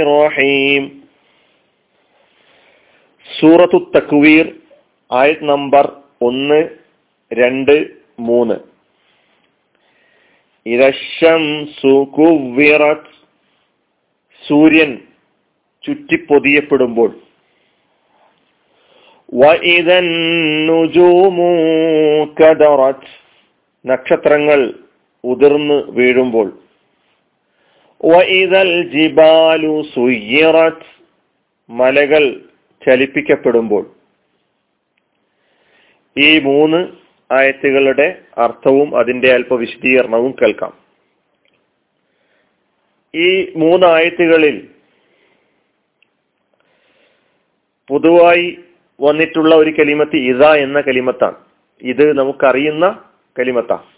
റഹീം സൂറത്തു തക്വീർ ആയത് നമ്പർ ഒന്ന് രണ്ട് മൂന്ന്. സൂര്യൻ ചുറ്റിപ്പൊതിയപ്പെടുമ്പോൾ. നക്ഷത്രങ്ങൾ ഉതിർന്ന് വീഴുമ്പോൾ. ജിബാലു സുയ്യിറത് മലകൾ ചലിപ്പിക്കപ്പെടുമ്പോൾ. ഈ മൂന്ന് ആയത്തുകളുടെ അർത്ഥവും അതിന്റെ അല്പ വിശദീകരണവും കേൾക്കാം. ഈ മൂന്ന് ആയത്തുകളിൽ പൊതുവായി വന്നിട്ടുള്ള ഒരു കലിമത്ത് ഇത എന്ന കലിമത്താണ്. ഇത് നമുക്കറിയുന്ന കലിമത്താണ്.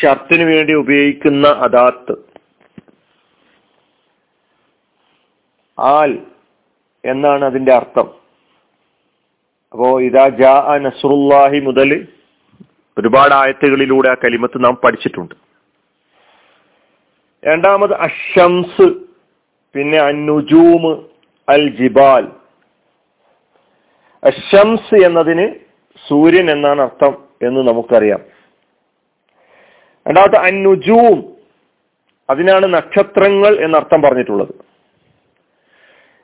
ഷർത്തിന് വേണ്ടി ഉപയോഗിക്കുന്ന അദാത്ത്. ആൽ എന്നാണ് അതിന്റെ അർത്ഥം. അപ്പോ ഇതാ ജാ നസുറുല്ലാഹി മുതൽ ഒരുപാട് ആയത്തുകളിലൂടെ ആ കലിമത്ത് നാം പഠിച്ചിട്ടുണ്ട്. രണ്ടാമത് അഷംസ് പിന്നെ അന്നുജൂമ് അൽ ജിബാൽ. അഷംസ് എന്നതിന് സൂര്യൻ എന്നാണ് അർത്ഥം എന്ന് നമുക്കറിയാം. രണ്ടാമത്തെ അന്നുജൂം. അതിനാണ് നക്ഷത്രങ്ങൾ എന്നർത്ഥം പറഞ്ഞിട്ടുള്ളത്.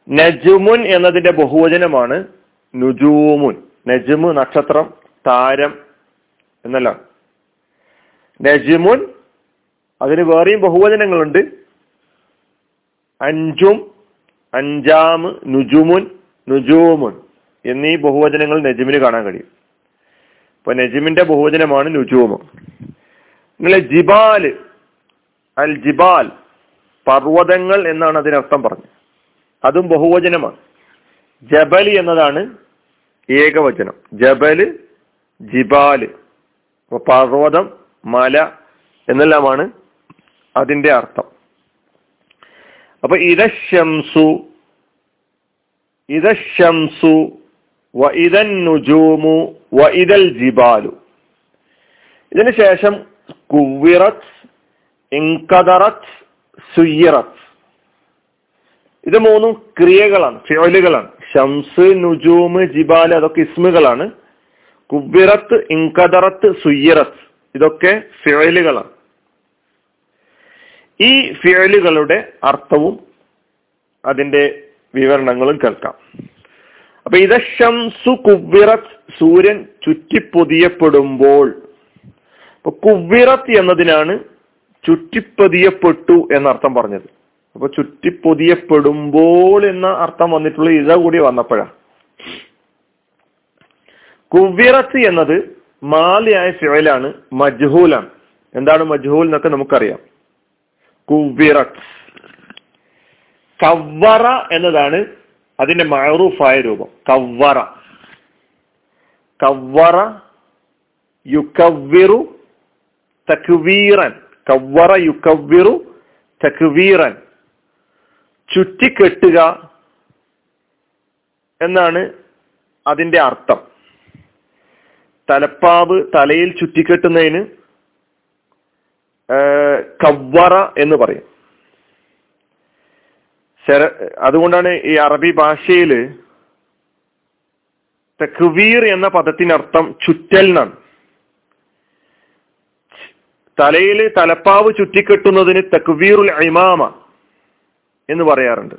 നജുമുൻ എന്നതിന്റെ ബഹുവചനമാണ് നുജൂമുൻ. നജുമു നക്ഷത്രം താരം എന്നല്ല. നജുമുൻ അതിന് വേറെയും ബഹുവചനങ്ങളുണ്ട്. അഞ്ചും അഞ്ചാമ് നുജുമുൻ നുജൂമുൻ എന്നീ ബഹുവചനങ്ങൾ നജുമിന് കാണാൻ കഴിയും. ഇപ്പൊ നജുമിന്റെ ബഹുവചനമാണ് നുജൂമ്. നിങ്ങളെ ജിബാൽ അൽ ജിബാൽ പർവതങ്ങൾ എന്നാണ് അതിനർത്ഥം പറഞ്ഞത്. അതും ബഹുവചനമാണ്. ജബലി എന്നതാണ് ഏകവചനം. ജബൽ ജിബാൽ പർവതം മല എന്നെല്ലാമാണ് അതിന്റെ അർത്ഥം. അപ്പൊ ഇതശംസു ഇതശംസു വ ഇതൻ നുജൂമു വ ഇതൽ ജിബാലു. ഇതിന് ശേഷം സുയ്യറത്ത് ഇത് മൂന്നും ക്രിയകളാണ് ഫ്യോലുകളാണ് ഷംസ് നുജൂമ് ജിബാൽ അതൊക്കെ ഇസ്മുകളാണ്. കുബിറത്ത് ഇൻകദറത്ത് സുയ്യറത്ത് ഇതൊക്കെ ഫ്യോലുകളാണ് ഈ ഫ്യോലുകളുടെ അർത്ഥവും അതിന്റെ വിവരണങ്ങളും കേൾക്കാം. അപ്പൊ ഇത ഷംസു കുവിറത്ത് സൂര്യൻ ചുറ്റിപ്പൊതിയപ്പെടുമ്പോൾ അപ്പൊ കുവിറത്ത് എന്നതിനാണ് ചുറ്റിപ്പൊതിയപ്പെട്ടു എന്നർത്ഥം പറഞ്ഞത്. അപ്പൊ ചുറ്റിപ്പൊതിയപ്പെടുമ്പോൾ എന്ന അർത്ഥം വന്നിട്ടുള്ള ഇഴ കൂടി വന്നപ്പോഴാ. കുവ്വിറത്ത് എന്നത് മാലിയായ ഫിഴലാണ് മജ്ഹൂലാണ്. എന്താണ് മജ്ഹൂൽ എന്നൊക്കെ നമുക്കറിയാം. കുവ്വിറത്ത്. കവ്വറ എന്നതാണ് അതിന്റെ മഴറൂഫായ രൂപം. കവ്വറ. കവ്വറ യുക്കവ്വിറു തക്വീറൻ. കവ്വറ യുക്കവ്വിറു തക്വീറൻ. ചുറ്റിക്കെട്ടുക എന്നാണ് അതിന്റെ അർത്ഥം. തലപ്പാവ് തലയിൽ ചുറ്റിക്കെട്ടുന്നതിന് കവ്വറ എന്ന് പറയും. അതുകൊണ്ടാണ് ഈ അറബി ഭാഷയിൽ തക്വീർ എന്ന പദത്തിനർത്ഥം ചുറ്റൽ എന്നാണ്. തലയിൽ തലപ്പാവ് ചുറ്റിക്കെട്ടുന്നതിന് തക്വീറുൽ ഇമാമ എന്ന് പറയാറുണ്ട്.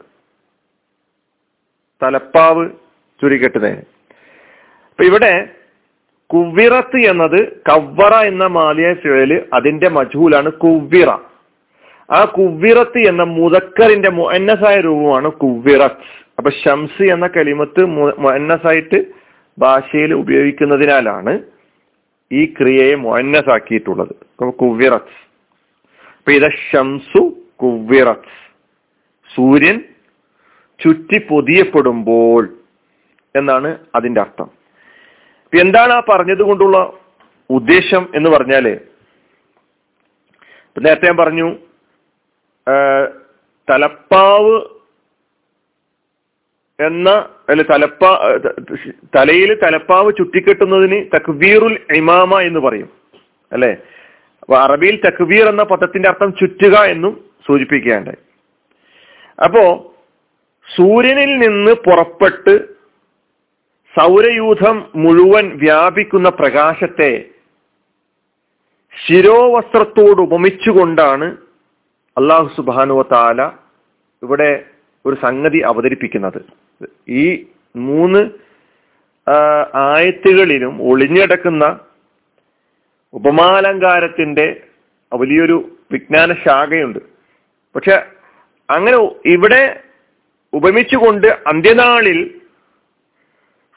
തലപ്പാവ് ചുരുക്കെട്ടുന്നതിന് അപ്പൊ ഇവിടെ കുവ്വിറത്ത് എന്നത് കവ്വറ എന്ന മാലിയ ഫിഴൽ അതിന്റെ മജൂലാണ് കുവ്വിറ. ആ കുവ്വിറത്ത് എന്ന മുതക്കറിന്റെ മുഅന്നസായ രൂപമാണ് കുവ്വിറത്ത്. അപ്പൊ ഷംസ് എന്ന കലിമത്ത് മുഅന്നസായിട്ട് ഭാഷയിൽ ഉപയോഗിക്കുന്നതിനാലാണ് ഈ ക്രിയയെ മുഅന്നസാക്കിയിട്ടുള്ളത്. കുവ്വിറത്ത് അപ്പൊ ഇത് ഷംസു കുവ്വിറത്ത് സൂര്യൻ ചുറ്റി പൊതിയപ്പെടുമ്പോൾ എന്നാണ് അതിന്റെ അർത്ഥം. എന്താണ് ആ പറഞ്ഞത് കൊണ്ടുള്ള ഉദ്ദേശം എന്ന് പറഞ്ഞാൽ നേരത്തെ ഞാൻ പറഞ്ഞു തലപ്പാവ് എന്ന അല്ലെ തലപ്പാ തലയിൽ തലപ്പാവ് ചുറ്റിക്കെട്ടുന്നതിന് തക്ബീറുൽ ഇമാമ എന്ന് പറയും. അല്ലെ? അറബിയിൽ തക്വീർ എന്ന പദത്തിന്റെ അർത്ഥം ചുറ്റുക എന്നും സൂചിപ്പിക്കുകയുണ്ടായി. അപ്പോ സൂര്യനിൽ നിന്ന് പുറപ്പെട്ട് സൗരയൂഥം മുഴുവൻ വ്യാപിക്കുന്ന പ്രകാശത്തെ ശിരോവസ്ത്രത്തോട് ഉപമിച്ചുകൊണ്ടാണ് അള്ളാഹു സുബാനുവ താല ഇവിടെ ഒരു സംഗതി അവതരിപ്പിക്കുന്നത്. ഈ മൂന്ന് ആയത്തുകളിലും ഒളിഞ്ഞിടക്കുന്ന ഉപമാലങ്കാരത്തിന്റെ വലിയൊരു വിജ്ഞാന ശാഖയുണ്ട് പക്ഷെ അങ്ങനെ ഇവിടെ ഉപമിച്ചുകൊണ്ട് അന്ത്യനാളിൽ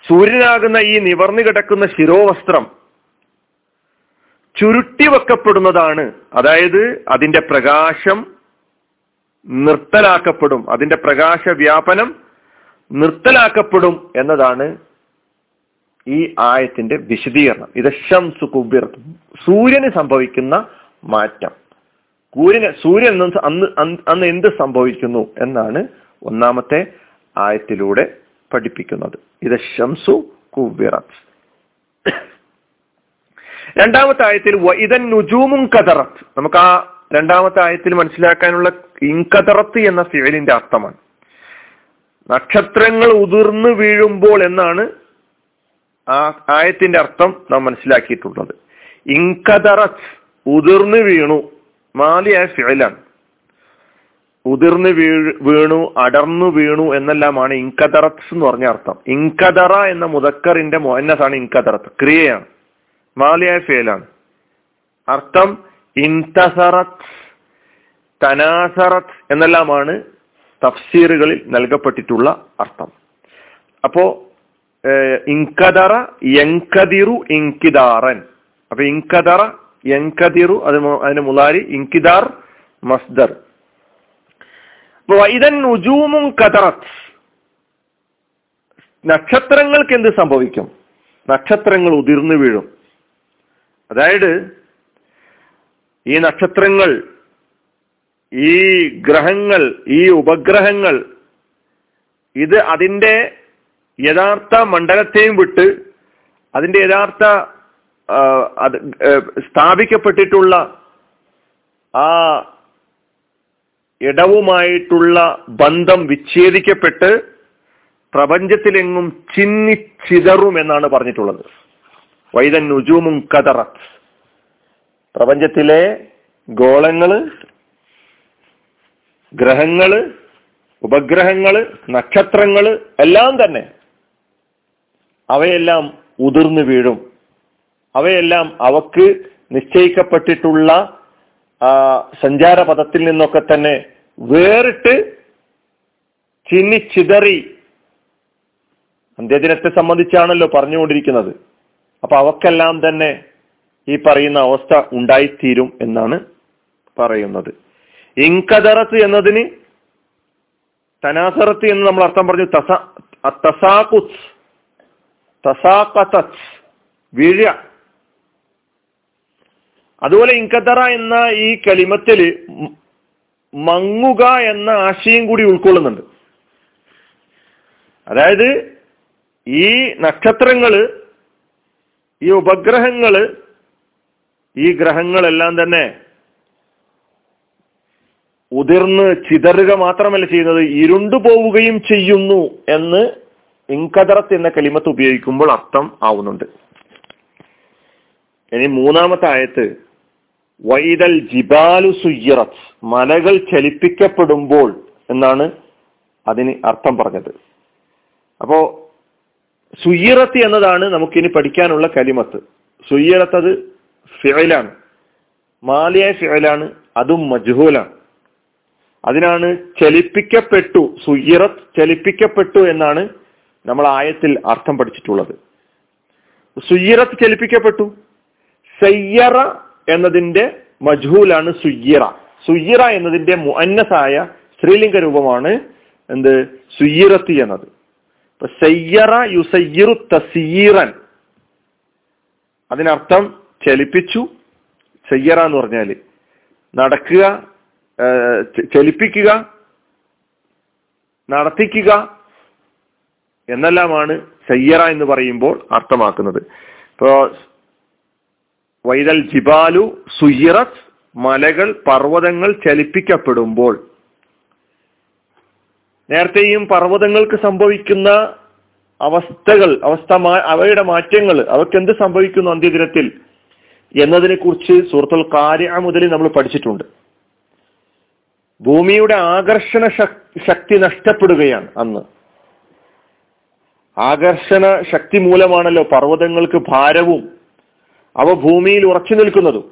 സൂര്യനാകുന്ന ഈ നിവർന്നു കിടക്കുന്ന ശിരോവസ്ത്രം ചുരുട്ടി വെക്കപ്പെടുന്നതാണ് അതായത് അതിന്റെ പ്രകാശം നിർത്തലാക്കപ്പെടും. അതിന്റെ പ്രകാശ വ്യാപനം നിർത്തലാക്കപ്പെടും എന്നതാണ് ഈ ആയത്തിന്റെ വിശദീകരണം. ഇത് ഷംസു കുബിർ. സൂര്യന് സംഭവിക്കുന്ന മാറ്റം. സൂര്യന് സൂര്യൻ അന്ന് അന്ന് എന്ത് സംഭവിക്കുന്നു എന്നാണ് ഒന്നാമത്തെ ആയത്തിലൂടെ പഠിപ്പിക്കുന്നത്. ഇത് ഷംസു കുബിറത്ത് രണ്ടാമത്തെ ആയത്തിൽ നുജൂമും കതറത്ത് നമുക്ക് ആ രണ്ടാമത്തെ ആയത്തിൽ മനസ്സിലാക്കാനുള്ള ഇൻകതറത്ത് എന്ന ഫിയലിന്റെ അർത്ഥമാണ്. നക്ഷത്രങ്ങൾ ഉതിർന്നു വീഴുമ്പോൾ എന്നാണ് ആ ആയത്തിന്റെ അർത്ഥം നാം മനസ്സിലാക്കിയിട്ടുള്ളത്. ഇൻകതറത്ത് ഉതിർന്നു വീണു മാലിയായ ഫിയലാണ്. ഉതിർന്ന് വീഴ് വീണു അടർന്നു വീണു എന്നെല്ലാമാണ് ഇൻകതറത്ത്സ് എന്ന് പറഞ്ഞ അർത്ഥം. ഇൻകതറ എന്ന മുതക്കറിന്റെ മോന്നസാണ് ഇൻകതറത്ത് ക്രിയയാണ്. മാലിയായ ഫേലാണ് അർത്ഥം ഇൻതസറത്ത് തനാസറത്ത് എന്നെല്ലാമാണ് തഫ്സീറുകളിൽ നൽകപ്പെട്ടിട്ടുള്ള അർത്ഥം. അപ്പോ ഇൻകദറ യങ്കതിറു ഇൻകിദാറൻ. അപ്പൊ ഇൻകദറ യങ്കതിറു അത് അതിന് മുലാരി ഇൻകിദാർ മസ്ദർ. ഇതൻ നുജൂമും കതറത്ത് നക്ഷത്രങ്ങൾക്ക് എന്ത് സംഭവിക്കും? നക്ഷത്രങ്ങൾ ഉതിർന്നു വീഴും. അതായത് ഈ നക്ഷത്രങ്ങൾ ഈ ഗ്രഹങ്ങൾ ഈ ഉപഗ്രഹങ്ങൾ ഇത് അതിന്റെ യഥാർത്ഥ മണ്ഡലത്തെയും വിട്ട് അതിന്റെ യഥാർത്ഥ അത് സ്ഥാപിക്കപ്പെട്ടിട്ടുള്ള ആ ഇടവുമായിട്ടുള്ള ബന്ധം വിച്ഛേദിക്കപ്പെട്ട് പ്രപഞ്ചത്തിലെങ്ങും ചിന്നിച്ചിതറും എന്നാണ് പറഞ്ഞിട്ടുള്ളത്. വൈദൻ നുജൂമും കതറത്ത് പ്രപഞ്ചത്തിലെ ഗോളങ്ങൾ ഗ്രഹങ്ങൾ ഉപഗ്രഹങ്ങൾ നക്ഷത്രങ്ങൾ എല്ലാം തന്നെ അവയെല്ലാം ഉതിർന്നു വീഴും. അവയെല്ലാം അവക്ക് നിശ്ചയിക്കപ്പെട്ടിട്ടുള്ള സഞ്ചാരപഥത്തിൽ നിന്നൊക്കെ തന്നെ വേറിട്ട് ചിന്നിച്ചിതറി അന്ത്യദിനത്തെ സംബന്ധിച്ചാണല്ലോ പറഞ്ഞുകൊണ്ടിരിക്കുന്നത്. അപ്പൊ അവക്കെല്ലാം തന്നെ ഈ പറയുന്ന അവസ്ഥ ഉണ്ടായിത്തീരും എന്നാണ് പറയുന്നത്. ഇൻകദറത്ത് എന്നതിന് തനാസറത്ത് എന്ന് നമ്മൾ അർത്ഥം പറഞ്ഞു തസ തസാഖുസ് തസാഖത്തസ് വീഴ. അതുപോലെ ഇൻകദറ എന്ന ഈ കളിമത്തിൽ മങ്ങുക എന്ന ആശയം കൂടി ഉൾക്കൊള്ളുന്നുണ്ട്. അതായത് ഈ നക്ഷത്രങ്ങൾ ഈ ഉപഗ്രഹങ്ങൾ ഈ ഗ്രഹങ്ങളെല്ലാം തന്നെ ഉതിർന്ന് ചിതറുക മാത്രമല്ല ചെയ്യുന്നത് ഇരുണ്ടു പോവുകയും ചെയ്യുന്നു എന്ന് ഇൻകദറത്ത് എന്ന കലിമത്ത് ഉപയോഗിക്കുമ്പോൾ അർത്ഥം ആവുന്നുണ്ട്. ഇനി മൂന്നാമത്തെ ആയത്ത് വൈദൽ ജിബാലു സുയ്യറത്ത് മലകൾ ചലിപ്പിക്കപ്പെടുമ്പോൾ എന്നാണ് അതിന് അർത്ഥം പറഞ്ഞത്. അപ്പോ സുയ്യറത്ത് എന്നതാണ് നമുക്കിനി പഠിക്കാനുള്ള കലിമത്ത്. സുയ്യറത്ത് അത് ഫിഴലാണ് മാലിയായ ഫിഴലാണ് അതും മജ്ഹൂലാണ്. അതിനാണ് ചലിപ്പിക്കപ്പെട്ടു സുയ്യറത്ത് ചലിപ്പിക്കപ്പെട്ടു എന്നാണ് നമ്മൾ ആയത്തിൽ അർത്ഥം പഠിച്ചിട്ടുള്ളത്. സുയ്യറത്ത് ചലിപ്പിക്കപ്പെട്ടു. സയ്യറ എന്നതിന്റെ മജ്ഹൂലാണ് സുയ്യറ സുയ്യറ എന്നതിന്റെ മുഅന്നസായ സ്ത്രീലിംഗ രൂപമാണ് എന്ത്? സുയ്യറത്ത് എന്നത്. സയ്യറ യുസയ്യറു തസീറൻ. അതിനർത്ഥം ചലിപ്പിച്ചു. ചെയ്യറ എന്ന് പറഞ്ഞാൽ നടക്കുക ചലിപ്പിക്കുക നടത്തിക്കുക എന്നെല്ലാമാണ് സയ്യറ എന്ന് പറയുമ്പോൾ അർത്ഥമാക്കുന്നത്. ഇപ്പോ വൈദൽ ജിബാലു സുയിറത്ത് മലകൾ പർവതങ്ങൾ ചലിപ്പിക്കപ്പെടുമ്പോൾ നേരത്തെയും പർവതങ്ങൾക്ക് സംഭവിക്കുന്ന അവസ്ഥകൾ അവസ്ഥ അവയുടെ മാറ്റങ്ങൾ അവർക്ക് എന്ത് സംഭവിക്കുന്നു അന്ത്യദിനത്തിൽ? എന്നതിനെ കുറിച്ച് സുഹൃത്തുൽ കാര്യ മുതൽ നമ്മൾ പഠിച്ചിട്ടുണ്ട്. ഭൂമിയുടെ ആകർഷണ ശക്തി നഷ്ടപ്പെടുകയാണ് അന്ന്. ആകർഷണ ശക്തി മൂലമാണല്ലോ പർവതങ്ങൾക്ക് ഭാരവും അവ ഭൂമിയിൽ ഉറച്ചു നിൽക്കുന്നതും.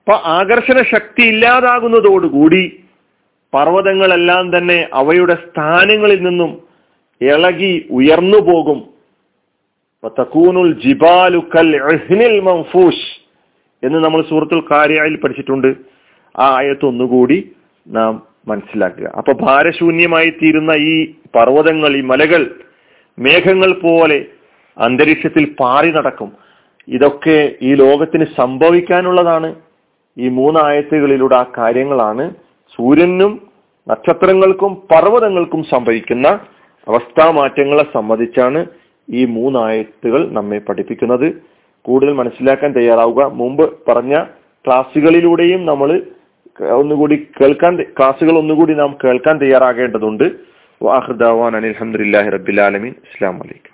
അപ്പൊ ആകർഷണ ശക്തി ഇല്ലാതാകുന്നതോടുകൂടി പർവതങ്ങളെല്ലാം തന്നെ അവയുടെ സ്ഥാനങ്ങളിൽ നിന്നും ഇളകി ഉയർന്നു പോകും എന്ന് നമ്മൾ സൂറത്തുൽ കാര്യയിൽ പഠിച്ചിട്ടുണ്ട്. ആ ആയത്ത് ഒന്നുകൂടി നാം മനസ്സിലാക്കുക. അപ്പൊ ഭാരശൂന്യമായി തീരുന്ന ഈ പർവതങ്ങൾ ഈ മലകൾ മേഘങ്ങൾ പോലെ അന്തരീക്ഷത്തിൽ പാറി നടക്കും. ഇതൊക്കെ ഈ ലോകത്തിന് സംഭവിക്കാനുള്ളതാണ് ഈ മൂന്നായത്തുകളിലൂടെ ആ കാര്യങ്ങളാണ്. സൂര്യനും നക്ഷത്രങ്ങൾക്കും പർവതങ്ങൾക്കും സംഭവിക്കുന്ന അവസ്ഥാ മാറ്റങ്ങളെ സംബന്ധിച്ചാണ് ഈ മൂന്നായത്തുകൾ നമ്മെ പഠിപ്പിക്കുന്നത്. കൂടുതൽ മനസ്സിലാക്കാൻ തയ്യാറാവുക. മുമ്പ് പറഞ്ഞ ക്ലാസ്സുകളിലൂടെയും നമ്മൾ ഒന്നുകൂടി കേൾക്കാൻ ക്ലാസ്സുകൾ ഒന്നുകൂടി നാം കേൾക്കാൻ തയ്യാറാകേണ്ടതുണ്ട്. വാഹൃദാവാൻ അനിൽഹമുല്ലാഹി റബ്ബിലാലമീൻ അസ്സാം വലൈക്കും